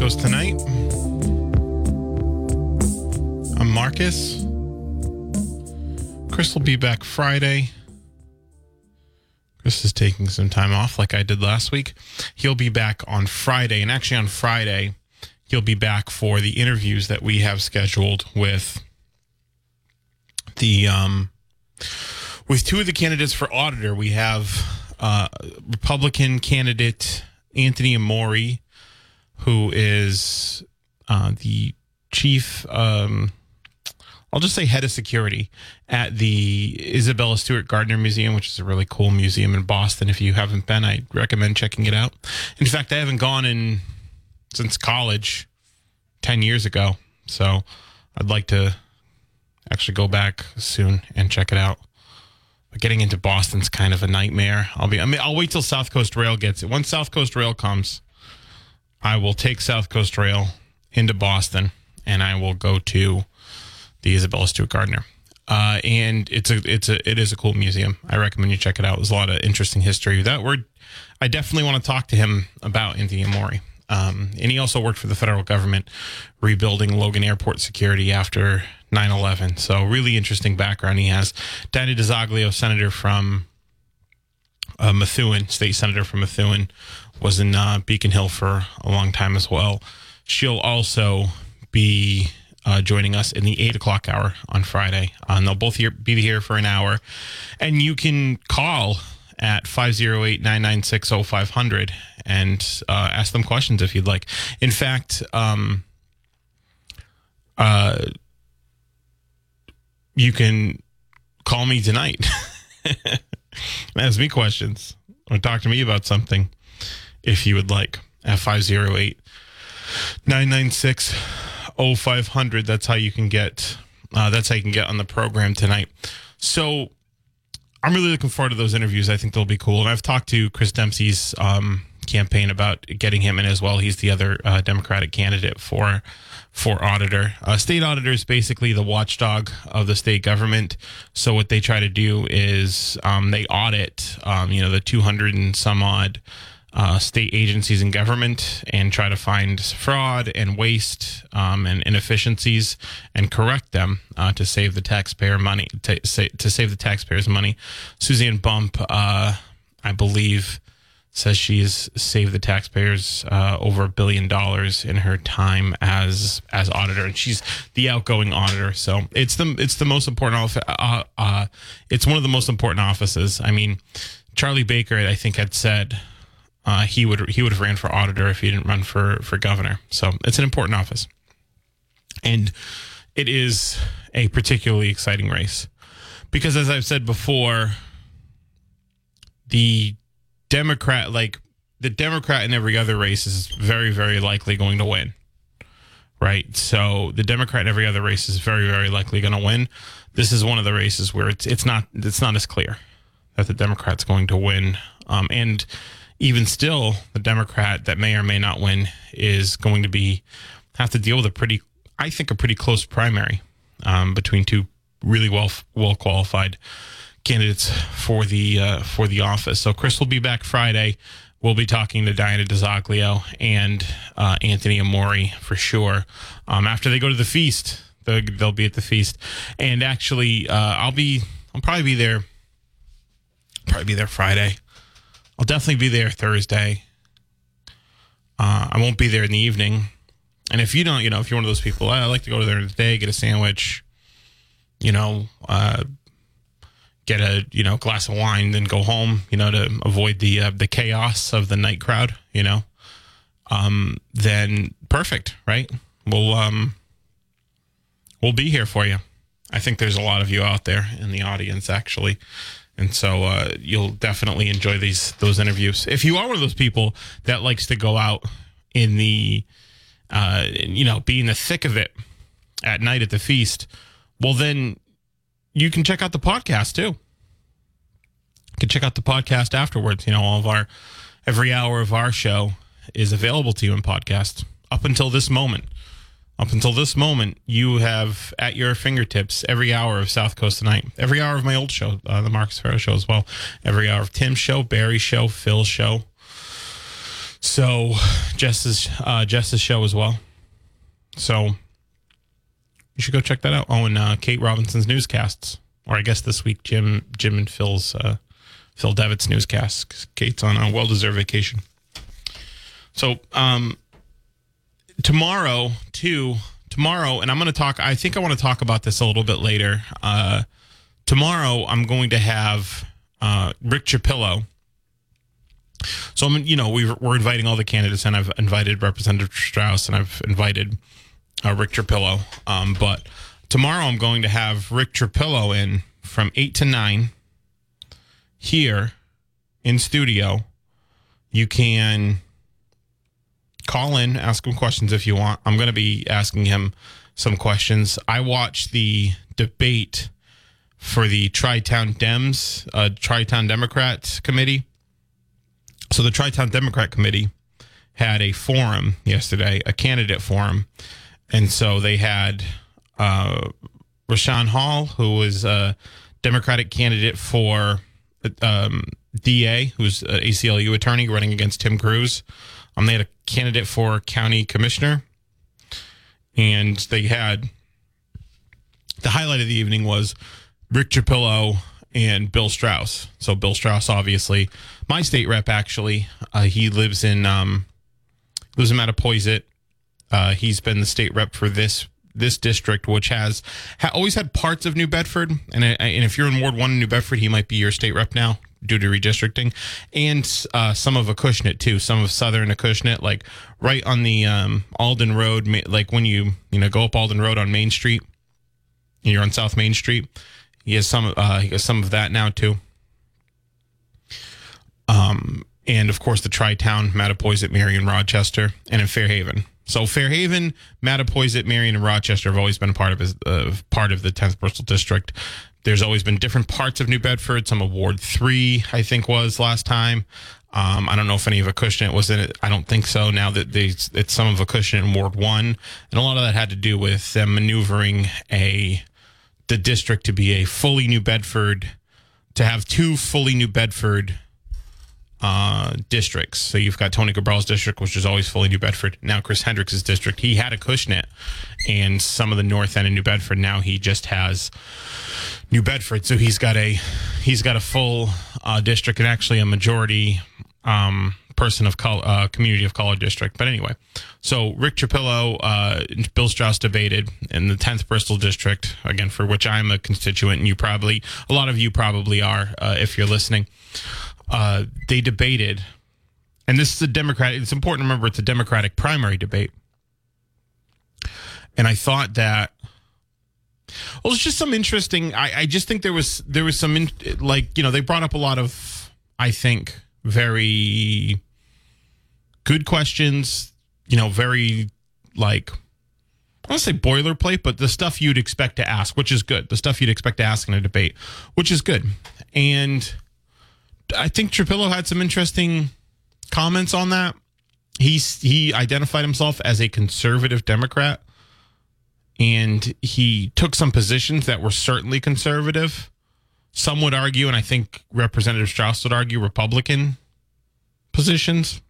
Coast Tonight. I'm Marcus. Chris will be back Friday. Chris is taking some time off like I did last week. He'll be back on Friday. And actually, on Friday, he'll be back for the interviews that we have scheduled with the um, with two of the candidates for auditor. We have uh, Republican candidate Anthony Amore who is uh, the chief, um, I'll just say head of security at the Isabella Stewart Gardner Museum, which is a really cool museum in Boston. If you haven't been, I recommend checking it out. In fact, I haven't gone in since college 10 years ago. So I'd like to actually go back soon and check it out. But getting into Boston's kind of a nightmare. I'll be I mean I'll wait till South Coast Rail gets it. Once South Coast Rail comes, I will take South Coast Rail into Boston and I will go to the Isabella Stewart Gardner. Uh, and it's a it's a it is a cool museum. I recommend you check it out. There's a lot of interesting history. That word, I definitely want to talk to him about Anthony Amore. Um, and he also worked for the federal government rebuilding Logan Airport security after 9/11. So really interesting background he has. Diana DiZoglio, senator from uh, Methuen, state senator from Methuen, was in uh, Beacon Hill for a long time as well. She'll also be uh, joining us in the eight o'clock hour on Friday. And they'll both here, be here for an hour. And you can call at 508 996 0500 and uh, ask them questions if you'd like. In fact, um, uh, you can call me tonight ask me questions or talk to me about something if you would like at 508 996 0500 that's how you can get uh, that's how you can get on the program tonight. So i'm really looking forward to those interviews. I think they'll be cool. And i've talked to chris dempsey's um, campaign about getting him in as well. He's the other uh, democratic candidate for for auditor. Uh, state auditor is basically the watchdog of the state government. So what they try to do is um, they audit um, you know the 200 and some odd uh, state agencies and government and try to find fraud and waste um, and inefficiencies and correct them uh, to save the taxpayer money to, to save the taxpayers money. Suzanne Bump, uh, I believe, says she's saved the taxpayers uh, over a billion dollars in her time as as auditor, and she's the outgoing auditor. So it's the it's the most important office. Uh, uh, it's one of the most important offices. I mean, Charlie Baker, I think, had said uh, he would he would have ran for auditor if he didn't run for for governor. So it's an important office, and it is a particularly exciting race because, as I've said before, the Democrat like the Democrat in every other race is very very likely going to win. Right, so the Democrat in every other race is very, very likely going to win. This is one of the races where it's it's not it's not as clear that the Democrat's going to win, um, and even still, the Democrat that may or may not win is going to be have to deal with a pretty, I think, a pretty close primary um, between two really well well qualified candidates for the uh, for the office. So Chris will be back Friday. We'll be talking to Diana DiZoglio and uh, Anthony Amore for sure. Um, after they go to the feast, they'll, they'll be at the feast, and actually, uh, I'll be I'll probably be there. Probably be there Friday. I'll definitely be there Thursday. Uh, I won't be there in the evening. And if you don't, you know, if you're one of those people, I like to go there in the day, get a sandwich, you know, uh, get a you know glass of wine, then go home, you know, to avoid the uh, the chaos of the night crowd, you know. Um, then perfect, right? We'll um, we'll be here for you. I think there's a lot of you out there in the audience, actually. And so uh, you'll definitely enjoy these those interviews. If you are one of those people that likes to go out in the, uh, you know, be in the thick of it at night at the feast, well, then you can check out the podcast too. You can check out the podcast afterwards. You know, all of our every hour of our show is available to you in podcast up until this moment. Up until this moment, you have at your fingertips every hour of South Coast Tonight, every hour of my old show, uh, the Marcus Farrow show as well, every hour of Tim's show, Barry's show, Phil's show. So Jess's uh, Jess's show as well. So you should go check that out. Oh, and uh, Kate Robinson's newscasts, or I guess this week Jim Jim and Phil's uh, Phil Devitt's newscasts. Kate's on a well deserved vacation. So um, tomorrow too tomorrow and i'm going to talk i think i want to talk about this a little bit later uh, tomorrow i'm going to have uh, rick Trapillo. so i'm you know we we're inviting all the candidates and i've invited representative straus and i've invited uh, rick Trapillo. Um, but tomorrow i'm going to have rick Trapillo in from 8 to 9 here in studio you can call in, ask him questions if you want. I'm going to be asking him some questions. I watched the debate for the Tri-Town Dems, uh, Tri-Town Democrats Committee. So the Tri-Town Democrat Committee had a forum yesterday, a candidate forum. And so they had uh, Rahsaan Hall, who was a Democratic candidate for um, DA, who's an ACLU attorney running against Tim Cruz. Um, they had a candidate for county commissioner, and they had the highlight of the evening was Rick Trapillo and Bill Straus. So Bill Straus, obviously, my state rep. Actually, uh, he lives in um, lives in Mattapoisett. Uh, he's been the state rep for this this district, which has ha- always had parts of New Bedford, and and if you're in Ward One in New Bedford, he might be your state rep now due to redistricting, and uh, some of Acushnet too, some of Southern Acushnet, like right on the um, Alden Road, like when you you know go up Alden Road on Main Street, you're on South Main Street. He has some uh, he has some of that now too. Um, and of course the Tri-Town, Mattapoisett, Marion, Rochester, and in Fairhaven. So Fairhaven, Mattapoisett, Marion, and Rochester have always been part of his, uh, part of the 10th Bristol District. There's always been different parts of New Bedford. Some of Ward Three, I think, was last time. Um, I don't know if any of Acushnet was in it. I don't think so. Now that they, it's some of Acushnet in Ward One, and a lot of that had to do with them maneuvering a the district to be a fully New Bedford, to have two fully New Bedford uh, districts. So you've got Tony Cabral's district, which is always fully New Bedford. Now Chris Hendricks' district, he had Acushnet and some of the north end of New Bedford. Now he just has New Bedford. So he's got a he's got a full uh, district and actually a majority um, person of color, uh, community of color district. But anyway, so Rick Trapillo, uh, Bill Straus debated in the 10th Bristol district, again, for which I'm a constituent, and you probably, a lot of you probably are uh, if you're listening uh, they debated, and this is a Democrat. It's important to remember it's a Democratic primary debate, and I thought that. Well, it's just some interesting. I, I just think there was there was some in, like you know they brought up a lot of I think very good questions. You know, very like I don't say boilerplate, but the stuff you'd expect to ask, which is good. The stuff you'd expect to ask in a debate, which is good. And I think Trapillo had some interesting comments on that. He's he identified himself as a conservative Democrat, and he took some positions that were certainly conservative. Some would argue, and I think Representative Straus would argue, Republican positions.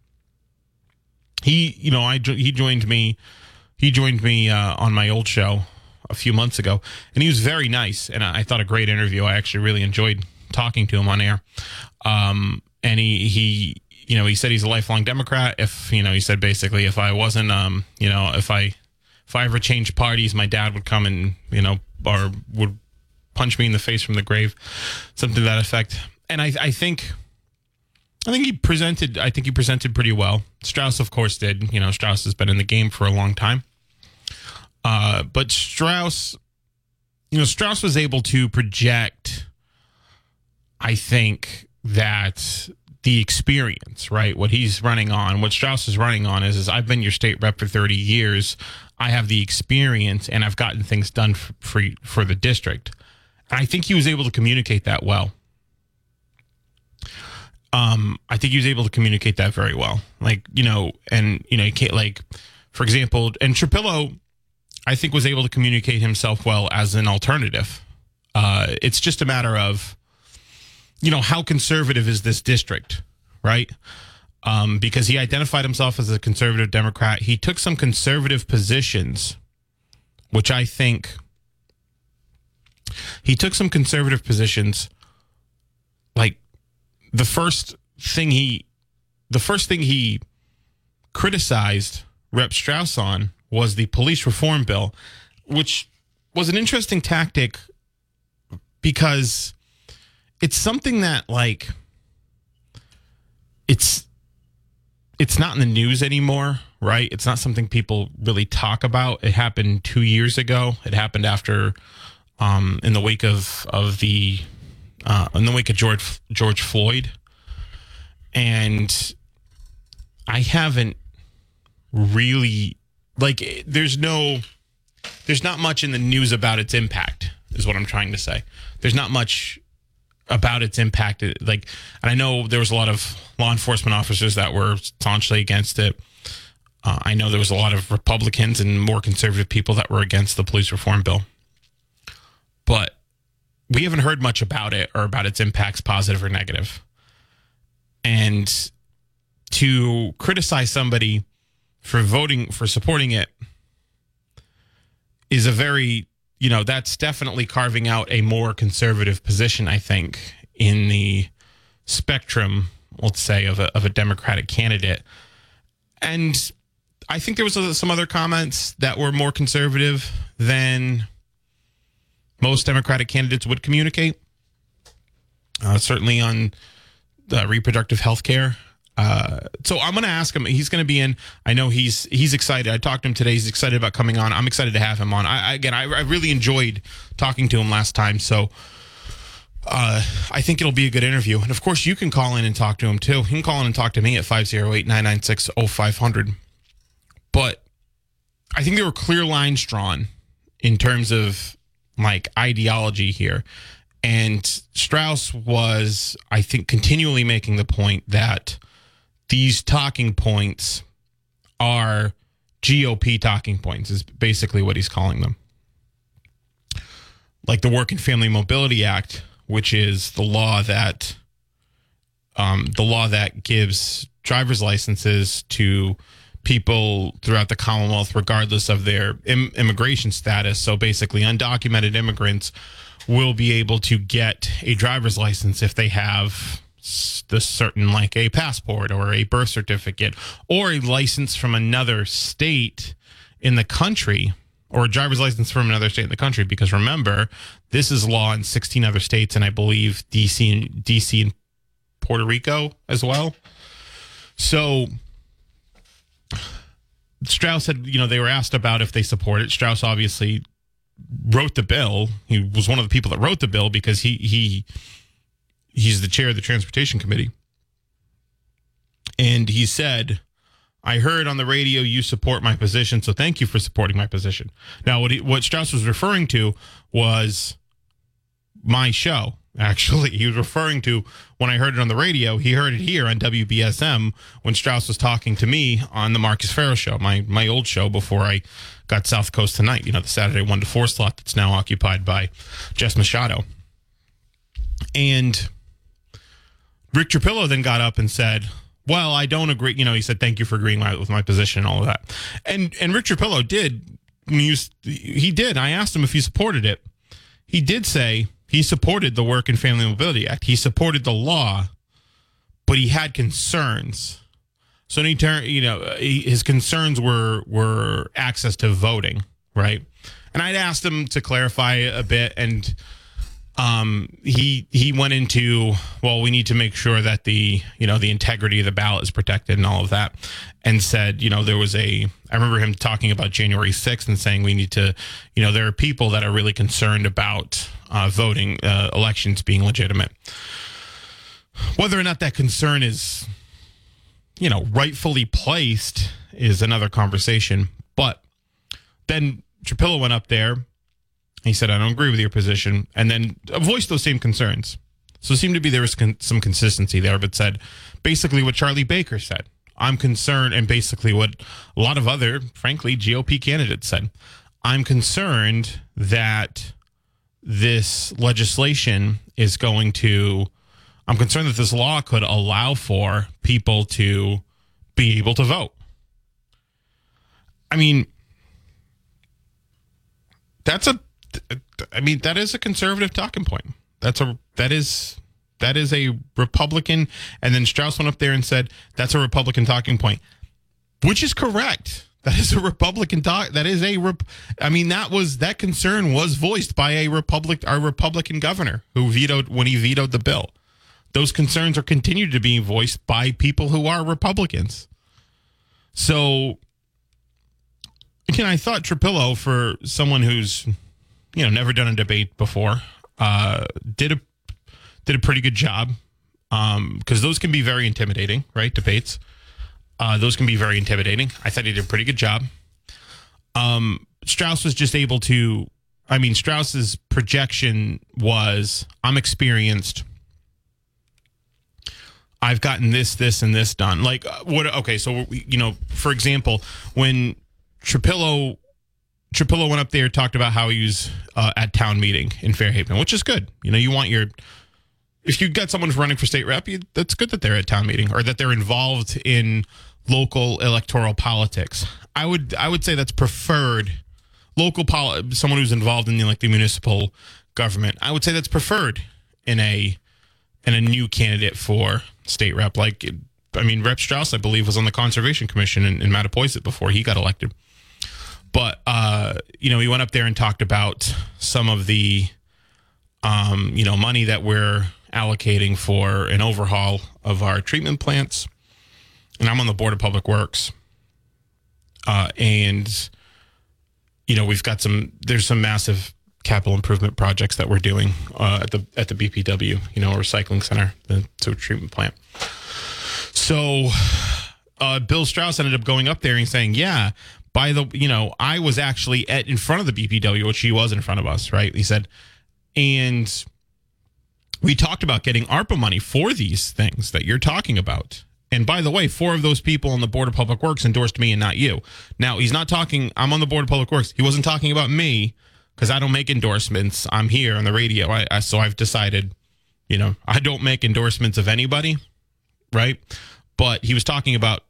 He, you know, I he joined me. He joined me uh, on my old show a few months ago, and he was very nice, and I thought a great interview. I actually really enjoyed talking to him on air. Um, and he, he, you know, he said he's a lifelong Democrat. If, you know, he said basically if I wasn't, um, you know, if I, if I ever changed parties, my dad would come and, you know, or would punch me in the face from the grave, something to that effect. And I, I think, I think he presented, I think he presented pretty well. Straus, of course, did. You know, Straus has been in the game for a long time. Uh, but Straus, you know, Straus was able to project, I think, that the experience, right? What he's running on, what Straus is running on is, is I've been your state rep for 30 years. I have the experience and I've gotten things done for, for, for the district. And I think he was able to communicate that well. Um, I think he was able to communicate that very well. Like, you know, and, you know, you can't, like, for example, and Trapillo, I think, was able to communicate himself well as an alternative. Uh, it's just a matter of, you know, how conservative is this district, right? Um, because he identified himself as a conservative Democrat. He took some conservative positions, which I think he took some conservative positions. Like the first thing he, the first thing he criticized Rep Straus on was the police reform bill, which was an interesting tactic because it's something that like it's it's not in the news anymore, right? It's not something people really talk about. It happened two years ago. It happened after, um, in the wake of of the, uh, in the wake of George George Floyd, and I haven't really like. There's no, there's not much in the news about its impact. Is what I'm trying to say. There's not much about its impact. Like, and I know there was a lot of law enforcement officers that were staunchly against it. Uh, I know there was a lot of Republicans and more conservative people that were against the police reform bill. But we haven't heard much about it or about its impacts, positive or negative. And to criticize somebody for voting, for supporting it, is a very you know, that's definitely carving out a more conservative position, I think, in the spectrum, let's say, of a, of a Democratic candidate. And I think there was some other comments that were more conservative than most Democratic candidates would communicate. Uh, certainly on the reproductive health care. Uh, so I'm going to ask him. He's going to be in. I know he's he's excited. I talked to him today. He's excited about coming on. I'm excited to have him on. I, again, I, I really enjoyed talking to him last time. So uh, I think it'll be a good interview. And of course, you can call in and talk to him too. You can call in and talk to me at 508 996 0500. But I think there were clear lines drawn in terms of like ideology here. And Straus was, I think, continually making the point that these talking points are GOP talking points, is basically what he's calling them. Like the Work and Family Mobility Act, which is the law that um, the law that gives driver's licenses to people throughout the Commonwealth, regardless of their Im- immigration status. So basically, undocumented immigrants will be able to get a driver's license if they have this certain like a passport or a birth certificate or a license from another state in the country or a driver's license from another state in the country. Because remember this is law in 16 other states and i believe dc and dc and puerto rico as well. So straus said you know they were asked about if they support it. Straus obviously wrote the bill. He was one of the people that wrote the bill because he he he's the chair of the transportation committee. And he said, I heard on the radio you support my position, so thank you for supporting my position. Now, what he, what Straus was referring to was my show. Actually, he was referring to when I heard it on the radio. He heard it here on WBSM when Straus was talking to me on the Marcus Farrow show, my my old show before I got South Coast tonight. You know, the Saturday one to four slot that's now occupied by Jess Machado. And Rick Trapillo then got up and said, "Well, I don't agree." You know, he said, "Thank you for agreeing with my position and all of that." And and Rick Trapillo did. He did. I asked him if he supported it. He did say he supported the Work and Family Mobility Act. He supported the law, but he had concerns. So he turned, you know, his concerns were were access to voting, right? And I'd asked him to clarify a bit, and um, he he went into well, we need to make sure that the you know the integrity of the ballot is protected and all of that, and said you know there was a I remember him talking about January sixth and saying we need to you know there are people that are really concerned about uh, voting uh, elections being legitimate. Whether or not that concern is you know rightfully placed is another conversation, but then Trapillo went up there he said, I don't agree with your position, and then voiced those same concerns. So it seemed to be there was con- some consistency there, but said basically what Charlie Baker said. I'm concerned, and basically what a lot of other, frankly, GOP candidates said. I'm concerned that this legislation is going to, I'm concerned that this law could allow for people to be able to vote. I mean, that's a I mean, that is a conservative talking point. That's a that is that is a Republican. And then Straus went up there and said that's a Republican talking point, which is correct. That is a Republican talk. That is a. Rep- I mean, that was that concern was voiced by a Republic, our Republican governor who vetoed when he vetoed the bill. Those concerns are continued to be voiced by people who are Republicans. So, again, I thought Trapillo for someone who's you know, never done a debate before. Uh, did a did a pretty good job because um, those can be very intimidating, right? Debates. Uh, those can be very intimidating. I thought he did a pretty good job. Um, Straus was just able to. I mean, Straus's projection was, "I'm experienced. I've gotten this, this, and this done." Like uh, what? Okay, so you know, for example, when Trapillo Trapillo went up there and talked about how he was uh, at town meeting in Fairhaven, which is good. You know, you want your if you got someone running for state rep, you, that's good that they're at town meeting or that they're involved in local electoral politics. I would I would say that's preferred. Local poli- someone who's involved in the, like the municipal government. I would say that's preferred in a in a new candidate for state rep. Like I mean, Rep Straus, I believe, was on the Conservation Commission in, in Mattapoisett before he got elected. But uh, you know, he went up there and talked about some of the um, you know money that we're allocating for an overhaul of our treatment plants. And I'm on the board of public works, uh, and you know we've got some. There's some massive capital improvement projects that we're doing uh, at the at the BPW, you know, recycling center, the sewage treatment plant. So uh, Bill Straus ended up going up there and saying, "Yeah, by the you know i was actually at in front of the bpw which he was in front of us right? He said and we talked about getting arpa money for these things that you're talking about. And by the way four of those people on the board of public works endorsed me and not you. Now he's not talking i'm on the board of public works. He wasn't talking about me because i don't make endorsements. I'm here on the radio. I, I so i've decided you know i don't make endorsements of anybody right? But he was talking about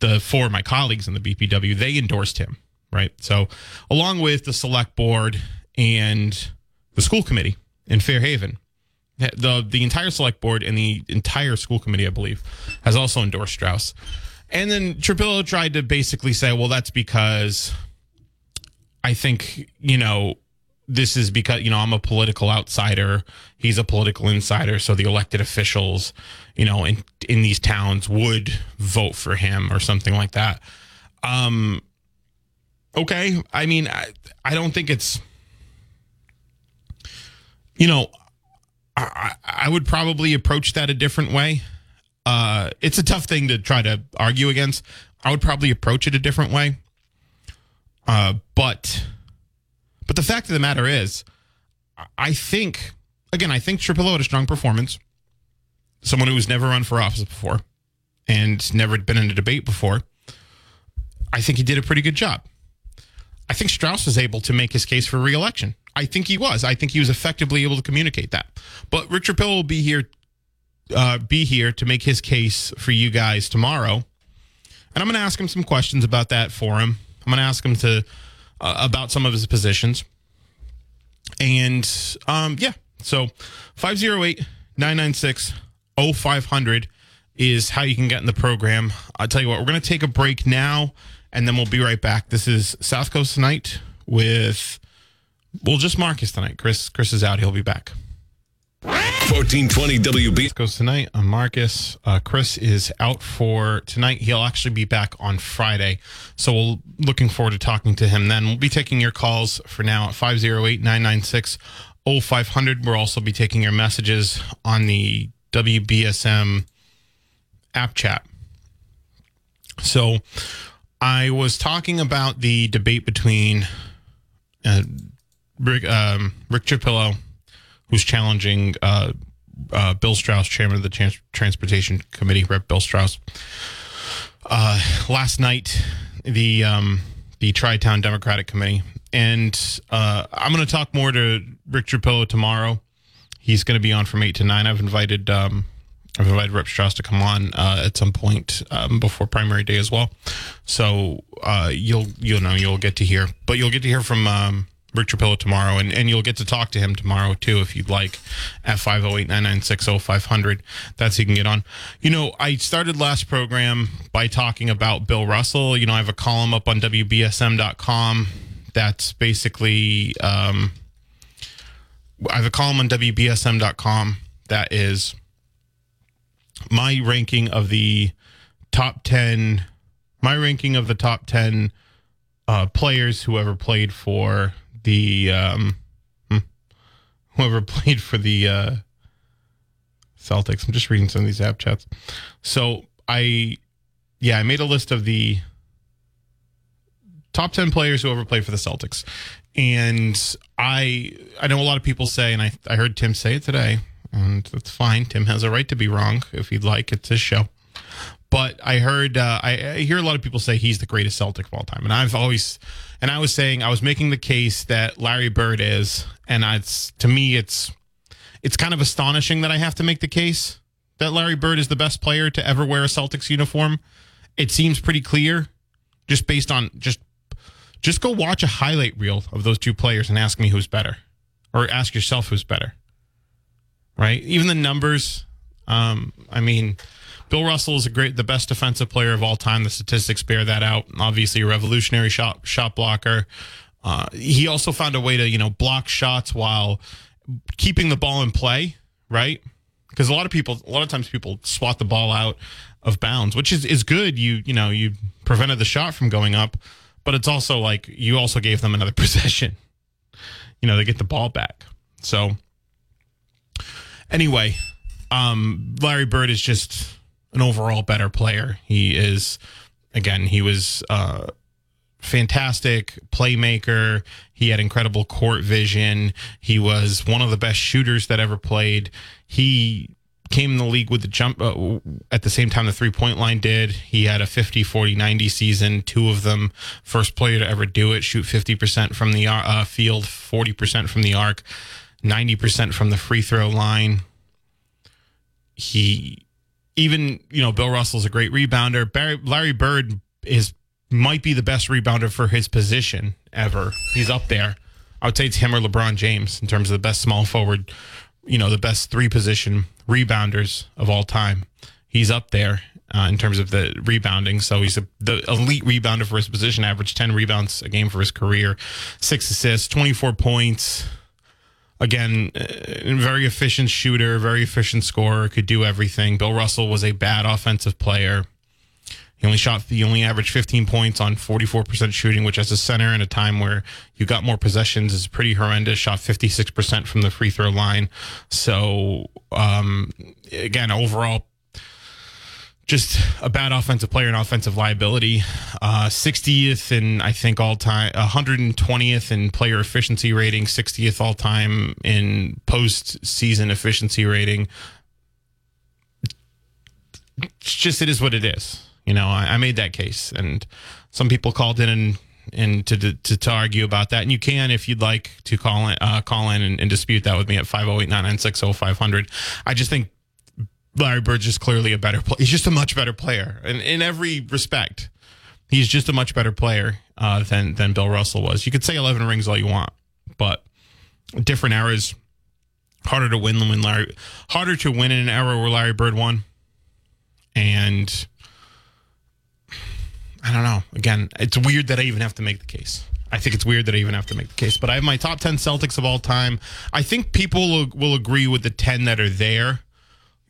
the four of my colleagues in the BPW, they endorsed him, right? So, along with the select board and the school committee in Fairhaven, eh, the the entire select board and the entire school committee, I believe, has also endorsed Straus. And then Trapillo tried to basically say, well, that's because I think, you know, this is because you know I'm a political outsider. He's a political insider, so the elected officials, you know, in in these towns would vote for him or something like that. Um, okay, I mean, I, I don't think it's, you know, I, I would probably approach that a different way. Uh, it's a tough thing to try to argue against. I would probably approach it a different way. Uh, but but the fact of the matter is, I think, again, I think Trapillo had a strong performance. Someone who's never run for office before and never been in a debate before. I think he did a pretty good job. I think Straus was able to make his case for reelection. I think he was. I think he was effectively able to communicate that. But Rick Trapillo will be here, uh, be here to make his case for you guys tomorrow, and I'm going to ask him some questions about that for him. I'm going to ask him to uh, about some of his positions. And um, yeah, so 508 996 0500 is how you can get in the program. I'll tell you what, we're going to take a break now and then we'll be right back. This is South Coast Tonight with Well, just Marcus tonight. Chris Chris is out. He'll be back. 1420 WB. Goes tonight. I'm Marcus. Uh, Chris is out for tonight. He'll actually be back on Friday. So we're looking forward to talking to him then. We'll be taking your calls for now at 508 996 0500. We'll also be taking your messages on the WBSM app chat. So I was talking about the debate between uh, Rick, um, Rick Trapillo, who's challenging uh, uh, Bill Straus, chairman of the Trans- Transportation Committee, Rep. Bill Straus. Uh, last night, the um, the Tri-Town Democratic Committee, and uh, I'm going to talk more to Rick Trapillo tomorrow. He's going to be on from eight to nine. I've invited um, I've invited Rep. Straus to come on uh, at some point um, before primary day as well. So uh, you'll you'll know you'll get to hear, but you'll get to hear from um, Rick Trapillo tomorrow, and, and you'll get to talk to him tomorrow too if you'd like at 508-996-0500. That's how you can get on. You know, I started last program by talking about Bill Russell. You know, I have a column up on WBSM.com that's basically um, I have a column on WBSM.com that is my ranking of the top 10 my ranking of the top 10 uh, players who ever played for the um, hmm, whoever played for the uh, Celtics. I'm just reading some of these app chats. So I yeah, I made a list of the top 10 players who ever played for the Celtics. And I I know a lot of people say and I I heard Tim say it today and that's fine. Tim has a right to be wrong if he'd like. It's his show. But I heard, uh, I, I, hear a lot of people say he's the greatest Celtic of all time, and I've always, and I was saying, I was making the case that Larry Bird is, and it's to me, it's, it's kind of astonishing that I have to make the case that Larry Bird is the best player to ever wear a Celtics uniform. It seems pretty clear, just based on just, just go watch a highlight reel of those two players and ask me who's better, or ask yourself who's better right? Even the numbers. Um, I mean, Bill Russell is a great, the best defensive player of all time. The statistics bear that out. Obviously, a revolutionary shot shot blocker. Uh, he also found a way to you know block shots while keeping the ball in play, right? Because a lot of people, a lot of times, people swat the ball out of bounds, which is is good. You you know you prevented the shot from going up, but it's also like you also gave them another possession. You know, they get the ball back. So Anyway, um, Larry Bird is just an overall better player. He is, again, he was uh, fantastic playmaker. He had incredible court vision. He was one of the best shooters that ever played. He came in the league with the jump uh, at the same time the three point line did. He had a 50, 40, 90 season, two of them, first player to ever do it, shoot 50% from the uh, field, 40% from the arc. 90% from the free throw line. He even, you know, Bill Russell's a great rebounder. Barry, Larry Bird is might be the best rebounder for his position ever. He's up there. I would say it's him or LeBron James in terms of the best small forward, you know, the best three position rebounders of all time. He's up there uh, in terms of the rebounding. So he's a, the elite rebounder for his position, averaged 10 rebounds a game for his career, six assists, 24 points, again, very efficient shooter, very efficient scorer, could do everything. Bill Russell was a bad offensive player. He only shot, he only averaged 15 points on 44% shooting, which as a center in a time where you got more possessions is pretty horrendous. Shot 56% from the free throw line. So, um, again, overall, just a bad offensive player and offensive liability. Uh, 60th in I think all time, 120th in player efficiency rating, 60th all time in postseason efficiency rating. It's just it is what it is. You know, I, I made that case, and some people called in and and to, to, to argue about that. And you can, if you'd like to call in, uh, call in and, and, dispute that with me at 508-996-0500. I just think Larry Bird's just clearly a better player. He's just a much better player, and in every respect, he's just a much better player uh, than than Bill Russell was. You could say eleven rings all you want, but different eras, harder to win than when Larry, harder to win in an era where Larry Bird won, and I don't know. Again, it's weird that I even have to make the case. I think it's weird that I even have to make the case, but I have my top 10 Celtics of all time. I think people will, will agree with the 10 that are there.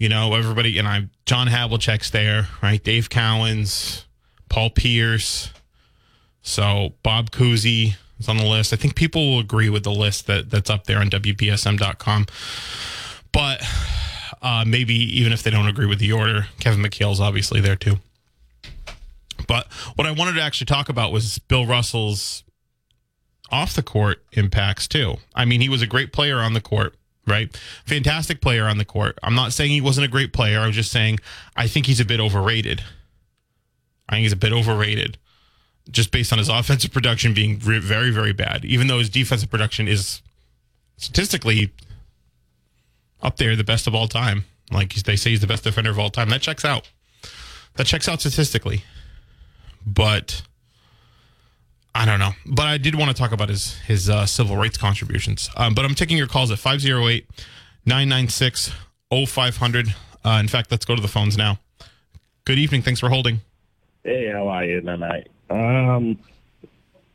You know, everybody, and I'm John Havlicek's there, right? Dave Cowens, Paul Pierce. So Bob Cousy is on the list. I think people will agree with the list that, that's up there on WBSM.com. But uh, maybe even if they don't agree with the order, Kevin McHale's obviously there too. But what I wanted to actually talk about was Bill Russell's off the court impacts too. I mean, he was a great player on the court, right? Fantastic player on the court. I'm not saying he wasn't a great player. I'm just saying I think he's a bit overrated. I think he's a bit overrated just based on his offensive production being very, very bad, even though his defensive production is statistically up there, the best of all time. Like they say, he's the best defender of all time. That checks out. That checks out statistically. But I don't know. But I did want to talk about his his uh, civil rights contributions. Um, but I'm taking your calls at 508 996 0500. Uh, in fact, let's go to the phones now. Good evening. Thanks for holding. Hey, how are you tonight? Um,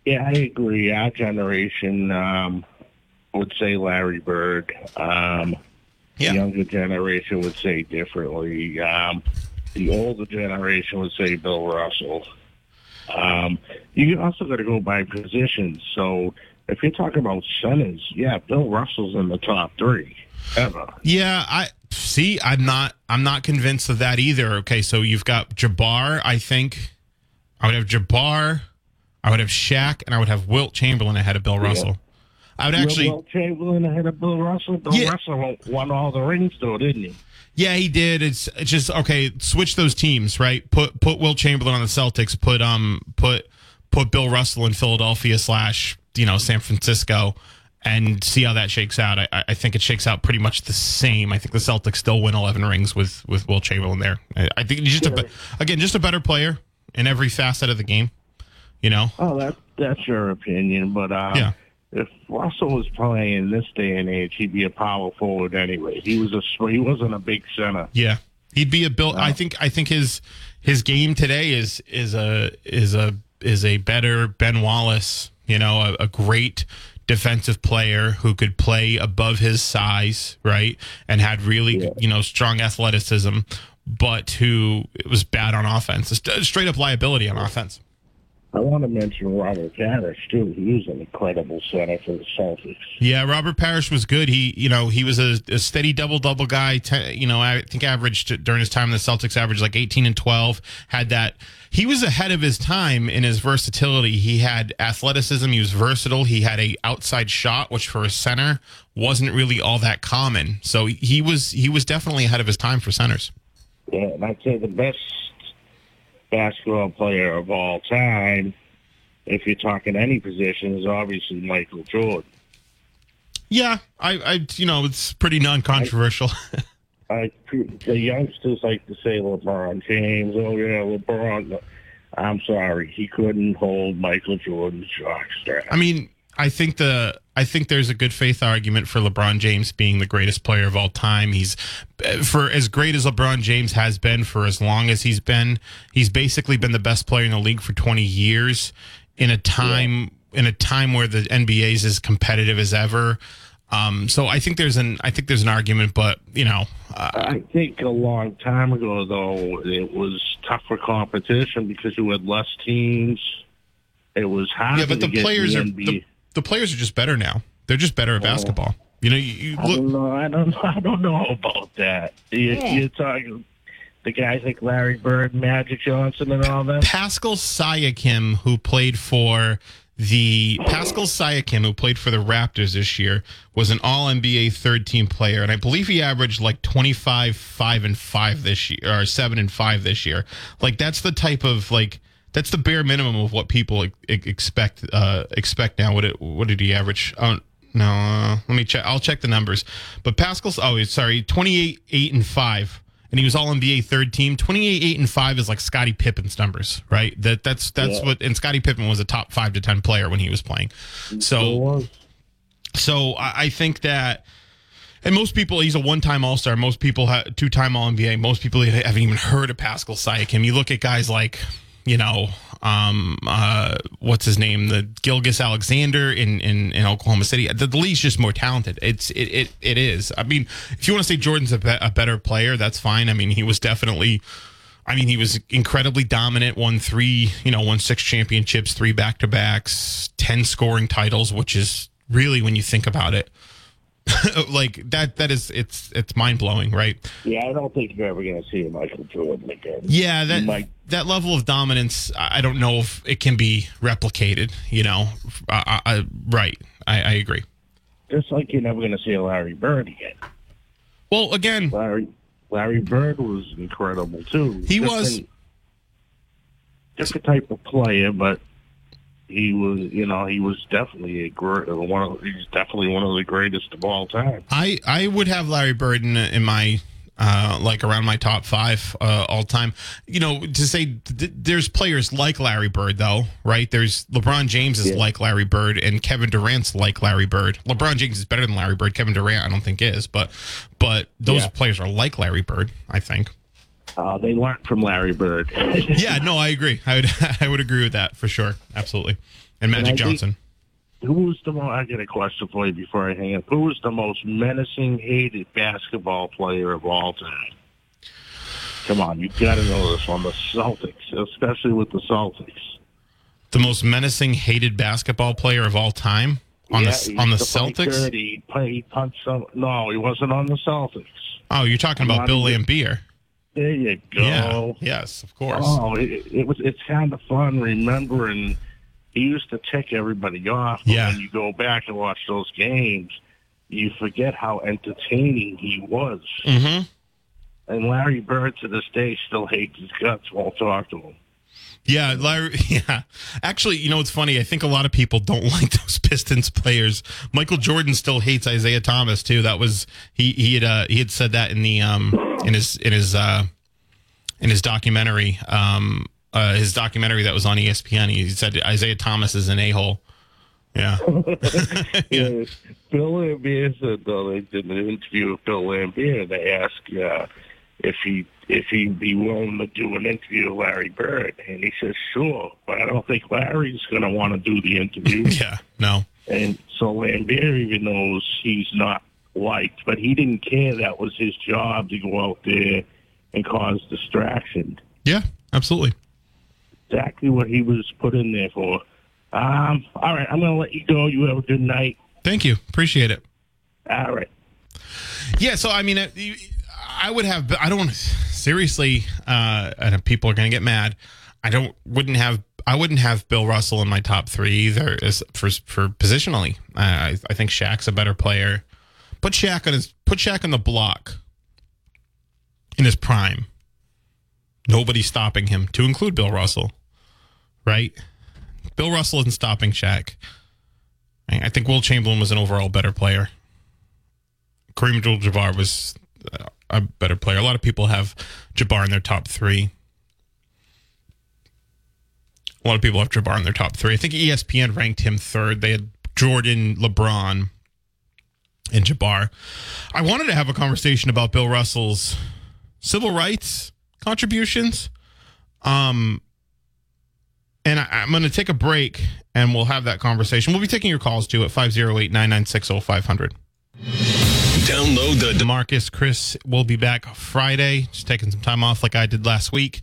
yeah, I agree. Our generation um, would say Larry Bird. Um, Yeah. The younger generation would say differently. Um, the older generation would say Bill Russell. Um, you also got to go by position. So if you're talking about centers, yeah, Bill Russell's in the top three ever. Yeah, I see. I'm not. I'm not convinced of that either. Okay, so you've got Jabbar. I think I would have Jabbar. I would have Shaq, and I would have Wilt Chamberlain ahead of Bill Russell. I would actually. Wilt Chamberlain ahead of Bill Russell. Bill Yeah. Russell won all the rings, though, didn't he? Yeah, he did. It's, it's just okay. Switch those teams, right? Put put Wilt Chamberlain on the Celtics. Put um put put Bill Russell in Philadelphia slash you know San Francisco, and see how that shakes out. I, I think it shakes out pretty much the same. I think the Celtics still win eleven rings with with Wilt Chamberlain there. I, I think he's just a be- again just a better player in every facet of the game. You know. Oh, that that's your opinion, but uh, Yeah. If Russell was playing in this day and age, he'd be a power forward anyway. He was a he wasn't a big center. Yeah, he'd be a Bill. I think. I think his his game today is is a is a is a better Ben Wallace. You know, a, a great defensive player who could play above his size, right, and had really you know strong athleticism, but who was bad on offense. Uh, straight up liability on offense. I want to mention Robert Parish too. He was an incredible center for the Celtics. Yeah, Robert Parish was good. He, you know, he was a, a steady double double guy. You know, I think averaged during his time in the Celtics, averaged like eighteen and twelve. Had that. He was ahead of his time in his versatility. He had athleticism. He was versatile. He had a outside shot, which for a center wasn't really all that common. So he was he was definitely ahead of his time for centers. Yeah, and I'd say the best basketball player of all time, if you're talking any position, is obviously Michael Jordan. Yeah, I, I, you know, it's pretty non-controversial. I, the youngsters like to say LeBron James. Oh yeah, LeBron. I'm sorry, he couldn't hold Michael Jordan's jockstrap. I mean, I think the I think there's a good faith argument for LeBron James being the greatest player of all time. He's for as great as LeBron James has been for as long as he's been, he's basically been the best player in the league for 20 years in a time in a time where the NBA is as competitive as ever. Um, so I think there's an I think there's an argument, but you know, uh, I think a long time ago, though, it was tougher competition because you had less teams. It was harder yeah, but to the get players the are the, the players are just better now. They're just better at oh. basketball. You know, you, you I look don't know. I don't. I don't know about that. You, Yeah. You're talking the guys like Larry Bird, Magic Johnson, and all that. Pascal Siakam, who played for the Pascal Siakam, who played for the Raptors this year, was an All NBA third team player, and I believe he averaged like twenty five, five and five this year, or seven and five this year. Like that's the type of like that's the bare minimum of what people expect uh, expect now. What it what did he average? Oh, no, uh, let me check. I'll check the numbers. But Pascal's oh, sorry, twenty eight, eight and five and he was all NBA third team. 28, 8, and 5 is like Scottie Pippen's numbers, right? That that's that's Yeah. what and Scottie Pippen was a top five to ten player when he was playing. So so I, I think that and most people he's a one time all star. Most people have two time all NBA. Most people haven't even heard of Pascal Siakam. You look at guys like you know, um, uh, what's his name, the Gilgeous-Alexander in, in, in Oklahoma City. The, the league's just more talented. It's it it, it is. I mean, if you want to say Jordan's a, be- a better player, that's fine. I mean, he was definitely. I mean, he was incredibly dominant. Won three, you know, won six championships, three back to backs, ten scoring titles, which is really when you think about it, like that. That is, it's it's mind blowing, right? Yeah, I don't think you're ever going to see a Michael Jordan again. Yeah, that might- that level of dominance, I don't know if it can be replicated. You know, I, I, right? I, I agree. Just like you're never going to see a Larry Bird again. Well, again, Larry Larry Bird was incredible too. He was. Different- different type of player, but he was, you know, he was definitely a great one. Of, he's definitely one of the greatest of all time. I I would have Larry Bird in, in my uh, like around my top five uh, all time. You know, to say th- there's players like Larry Bird though, right? There's LeBron James is Yeah. like Larry Bird, and Kevin Durant's like Larry Bird. LeBron James is better than Larry Bird. Kevin Durant, I don't think is, but but those Yeah. players are like Larry Bird. I think. Uh, they learned from Larry Bird. Yeah, no, I agree. I would I would agree with that for sure. Absolutely. And Magic think- Johnson. Who was the most? I got a question for you before I hang up. Who was the most menacing, hated basketball player of all time? Come on, you got to know this one. The Celtics, especially with the Celtics. The most menacing, hated basketball player of all time on Yeah, the on the used to play Celtics. He'd play, he'd punch some. No, he wasn't on the Celtics. Oh, you're talking about Bill Laimbeer. There you go. Yeah. Yes, of course. Oh, it, it was. It's kind of fun remembering. He used to tick everybody off. But Yeah. When you go back and watch those games, you forget how entertaining he was. Mm-hmm. And Larry Bird to this day still hates his guts. Won't talk to him. Yeah, Larry. Yeah, actually, you know what's funny? I think a lot of people don't like those Pistons players. Michael Jordan still hates Isiah Thomas too. That was he. He had uh, he had said that in the um in his in his uh in his documentary um uh his documentary that was on ESPN. He said Isiah Thomas is an a hole. Yeah. Yeah. Bill Laimbeer said though they did an interview with Bill Laimbeer they asked uh, if he if he'd be willing to do an interview with Larry Bird and he says sure, but I don't think Larry's going to want to do the interview. Yeah. No. and so Laimbeer even knows he's not liked, but he didn't care. That was his job to go out there and cause distraction. Yeah. Absolutely. Exactly what he was put in there for. Um, all right, I'm going to let you go. You have a good night. Thank you. Appreciate it. All right. Yeah, so I mean, uh, you- I would have. I don't seriously. Uh, and people are going to get mad. I don't. Wouldn't have. I wouldn't have Bill Russell in my top three either. As for for positionally, I I think Shaq's a better player. Put Shaq on his. Put Shaq on the block. In his prime. Nobody's stopping him. To include Bill Russell, right? Bill Russell isn't stopping Shaq. I I think Wilt Chamberlain was an overall better player. Kareem Abdul-Jabbar was uh, a better player. A lot of people have Jabbar in their top three. A lot of people have Jabbar in their top three. I think ESPN ranked him third. They had Jordan, LeBron, and Jabbar. I wanted to have a conversation about Bill Russell's civil rights contributions. Um, and I, I'm going to take a break and we'll have that conversation. We'll be taking your calls too at 508 996 0500. Download the Demarcus Chris will be back Friday, just taking some time off like I did last week.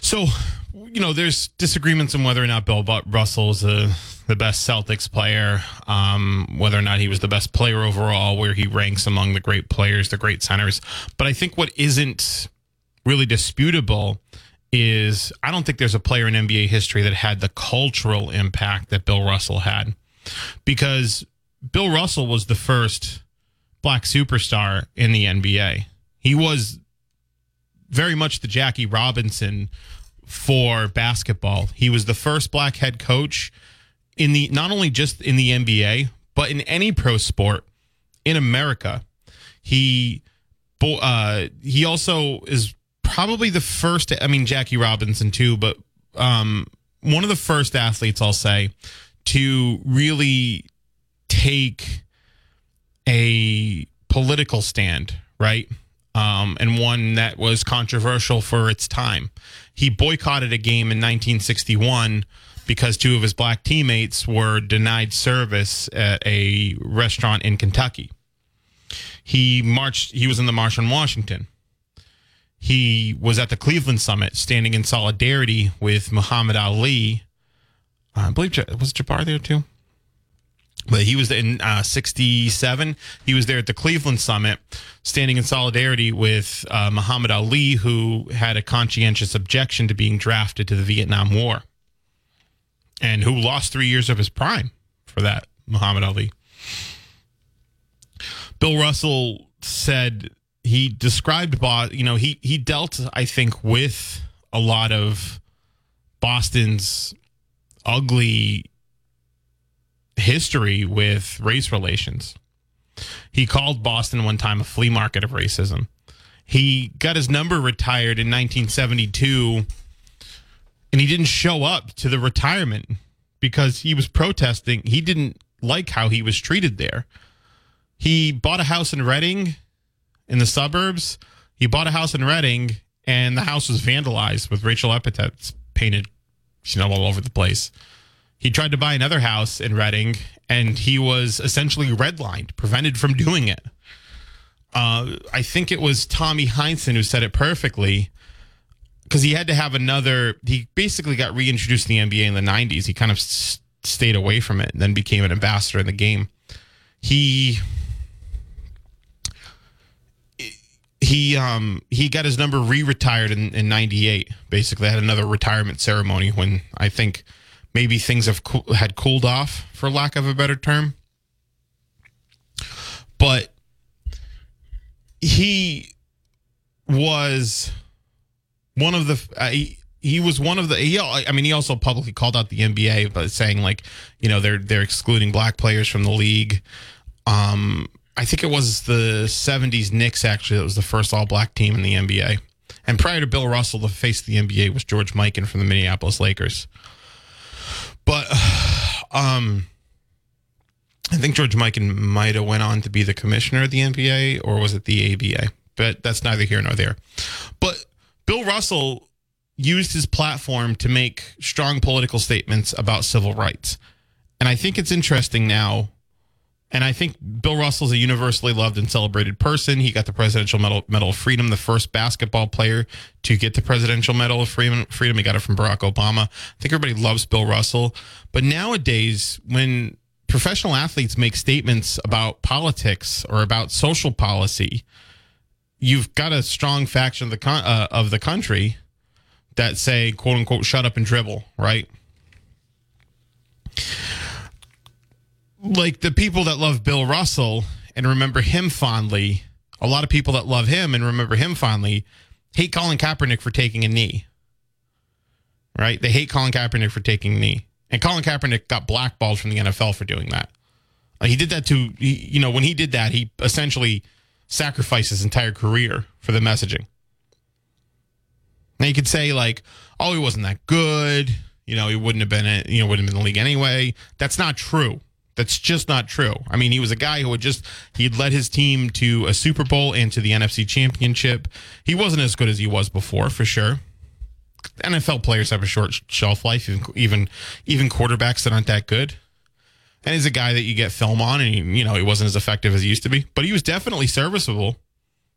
So, you know, there's disagreements on whether or not Bill Russell's Russell the, the best Celtics player, um, whether or not he was the best player overall, where he ranks among the great players, the great centers. But I think what isn't really disputable is I don't think there's a player in NBA history that had the cultural impact that Bill Russell had because Bill Russell was the first black superstar in the NBA. He was very much the Jackie Robinson for basketball. He was the first black head coach in the not only just in the NBA, but in any pro sport in America. He uh he also is probably the first I mean Jackie Robinson too, but um one of the first athletes I'll say to really take a political stand, right? um, and one that was controversial for its time. He boycotted a game in 1961 because two of his black teammates were denied service at a restaurant in Kentucky. He marched, he was in the March on Washington. He was at the Cleveland Summit standing in solidarity with Muhammad Ali. I believe, was Jabbar there too? But he was in uh, 67. He was there at the Cleveland Summit, standing in solidarity with uh, Muhammad Ali, who had a conscientious objection to being drafted to the Vietnam War and who lost three years of his prime for that, Muhammad Ali. Bill Russell said he described, Boston, you know, he, he dealt, I think, with a lot of Boston's ugly history with race relations. He called Boston one time a flea market of racism. He got his number retired in 1972 and he didn't show up to the retirement because he was protesting. He didn't like how he was treated there. He bought a house in Reading in the suburbs. He bought a house in Reading and the house was vandalized with racial epithets painted you know all over the place. He tried to buy another house in Reading, and he was essentially redlined, prevented from doing it. Uh, I think it was Tommy Heinsohn who said it perfectly because he had to have another. He basically got reintroduced in the NBA in the '90s. He kind of s- stayed away from it, and then became an ambassador in the game. He he um he got his number re-retired in, in 98 basically had another retirement ceremony when i think maybe things have co- had cooled off, for lack of a better term. But he was one of the. Uh, he, he was one of the. He, I mean, he also publicly called out the NBA, but saying like, you know, they're they're excluding black players from the league. Um, I think it was the '70s Knicks actually that was the first all black team in the NBA. And prior to Bill Russell, the face of the NBA was George Mikan from the Minneapolis Lakers. But um, I think George Mikan might have went on to be the commissioner of the NBA, or was it the ABA? But that's neither here nor there. But Bill Russell used his platform to make strong political statements about civil rights. And I think it's interesting now and I think Bill Russell's a universally loved and celebrated person. He got the Presidential Medal, Medal of Freedom, the first basketball player to get the Presidential Medal of Freedom. Freedom. He got it from Barack Obama. I think everybody loves Bill Russell. But nowadays, when professional athletes make statements about politics or about social policy, you've got a strong faction of the con- uh, of the country that say, "quote unquote," "shut up and dribble," right? Like the people that love Bill Russell and remember him fondly, a lot of people that love him and remember him fondly hate Colin Kaepernick for taking a knee. Right? They hate Colin Kaepernick for taking a knee. And Colin Kaepernick got blackballed from the NFL for doing that. Uh, he did that to, you know, when he did that, he essentially sacrificed his entire career for the messaging. Now you could say, like, oh, he wasn't that good. You know, he wouldn't have been, you know, wouldn't have been in the league anyway. That's not true. That's just not true. I mean, he was a guy who had just he'd led his team to a Super Bowl and to the NFC Championship. He wasn't as good as he was before, for sure. NFL players have a short shelf life, even even, even quarterbacks that aren't that good. And he's a guy that you get film on, and he, you know he wasn't as effective as he used to be, but he was definitely serviceable.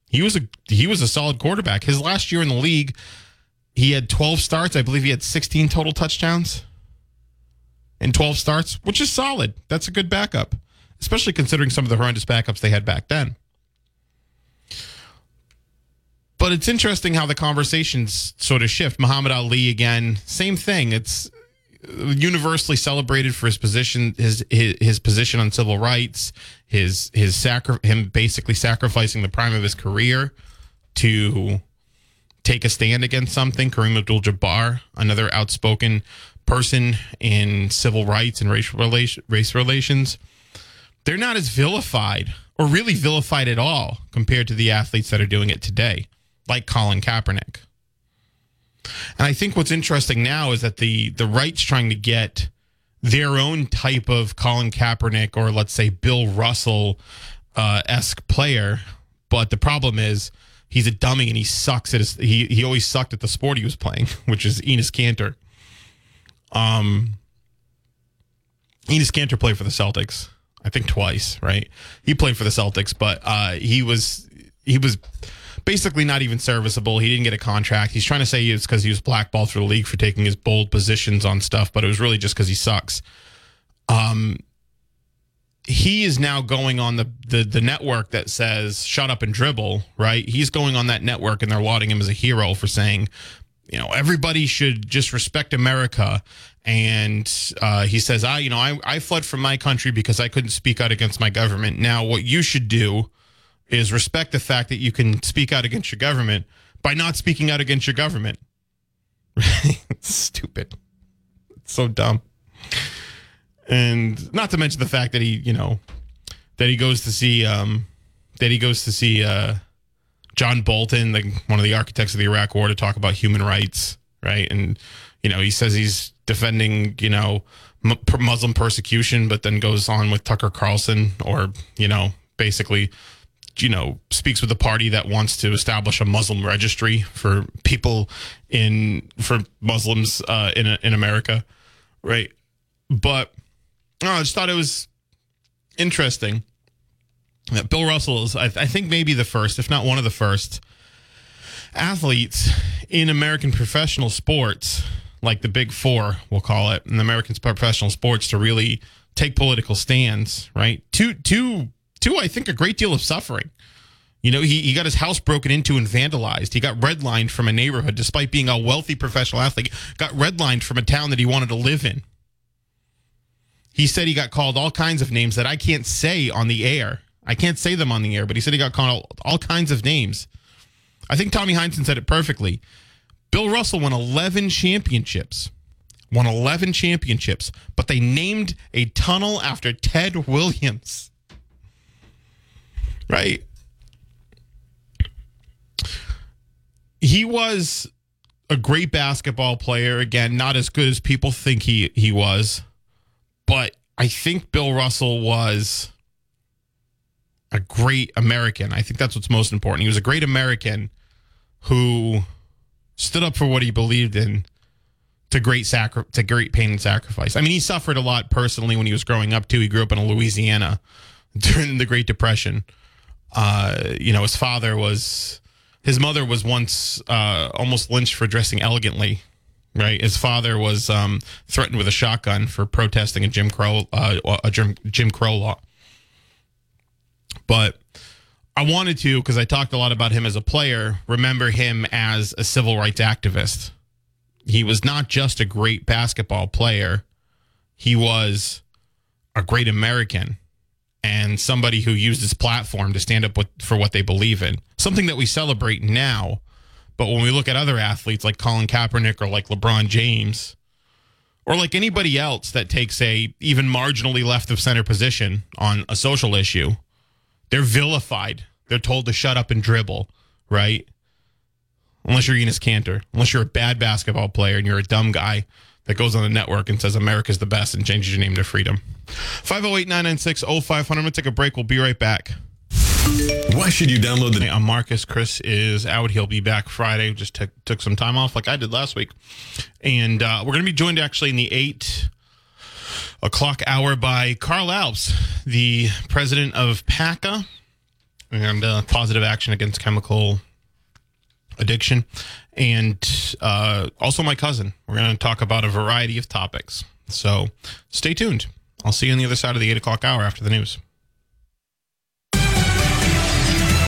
He was a he was a solid quarterback. His last year in the league, he had 12 starts. I believe he had 16 total touchdowns in 12 starts, which is solid. That's a good backup, especially considering some of the horrendous backups they had back then. But it's interesting how the conversations sort of shift. Muhammad Ali again, same thing. It's universally celebrated for his position, his his, his position on civil rights, his his sacri- him basically sacrificing the prime of his career to take a stand against something. Kareem Abdul-Jabbar, another outspoken person in civil rights and race, relation, race relations, they're not as vilified or really vilified at all compared to the athletes that are doing it today, like Colin Kaepernick. And I think what's interesting now is that the the right's trying to get their own type of Colin Kaepernick or let's say Bill Russell uh, esque player, but the problem is he's a dummy and he sucks at his he he always sucked at the sport he was playing, which is Enes Kanter. Um Enes Kanter played for the Celtics, I think twice, right? He played for the Celtics, but uh he was he was basically not even serviceable. He didn't get a contract. He's trying to say it's because he was blackballed for the league for taking his bold positions on stuff, but it was really just because he sucks. Um, he is now going on the, the the network that says "shut up and dribble." Right? He's going on that network, and they're lauding him as a hero for saying, you know, everybody should just respect America. And uh, he says, "I, you know, I I fled from my country because I couldn't speak out against my government. Now, what you should do." is respect the fact that you can speak out against your government by not speaking out against your government. Stupid. It's so dumb. And not to mention the fact that he, you know, that he goes to see um that he goes to see uh John Bolton, like one of the architects of the Iraq war to talk about human rights, right? And you know, he says he's defending, you know, Muslim persecution, but then goes on with Tucker Carlson or, you know, basically you know, speaks with a party that wants to establish a Muslim registry for people in for Muslims uh, in in America, right? But oh, I just thought it was interesting Bill Russell is, I, I think, maybe the first, if not one of the first, athletes in American professional sports, like the Big Four, we'll call it, in American professional sports, to really take political stands, right? Two two to, I think, a great deal of suffering. You know, he, he got his house broken into and vandalized. He got redlined from a neighborhood, despite being a wealthy professional athlete, got redlined from a town that he wanted to live in. He said he got called all kinds of names that I can't say on the air. I can't say them on the air, but he said he got called all kinds of names. I think Tommy Heinsohn said it perfectly. Bill Russell won 11 championships. Won 11 championships, but they named a tunnel after Ted Williams right? He was a great basketball player. Again, not as good as people think he he was, but I think Bill Russell was a great American. I think that's what's most important. He was a great American who stood up for what he believed in to great sacri- to great pain and sacrifice. I mean, he suffered a lot personally when he was growing up too. He grew up in Louisiana during the Great Depression. Uh, you know, his father was, his mother was once uh, almost lynched for dressing elegantly. Right, his father was um, threatened with a shotgun for protesting a Jim Crow uh, a Jim, Jim Crow law. But I wanted to because I talked a lot about him as a player. Remember him as a civil rights activist. He was not just a great basketball player; he was a great American and somebody who used his platform to stand up with, for what they believe in. Something that we celebrate now. But when we look at other athletes like Colin Kaepernick or like LeBron James, or like anybody else that takes a even marginally left of center position on a social issue, they're vilified. They're told to shut up and dribble, right? Unless you're Enes Kanter, unless you're a bad basketball player and you're a dumb guy that goes on the network and says America's the best and changes your name to freedom. 508 996 0500. I'm going to take a break. We'll be right back. Why should you download the. I'm Marcus. Chris is out. He'll be back Friday. Just took, took some time off like I did last week. And uh, we're going to be joined actually in the 8 o'clock hour by Carl Alves, the president of PACA and uh, Positive Action Against Chemical Addiction and uh, also my cousin. We're going to talk about a variety of topics. So stay tuned. I'll see you on the other side of the eight o'clock hour after the news.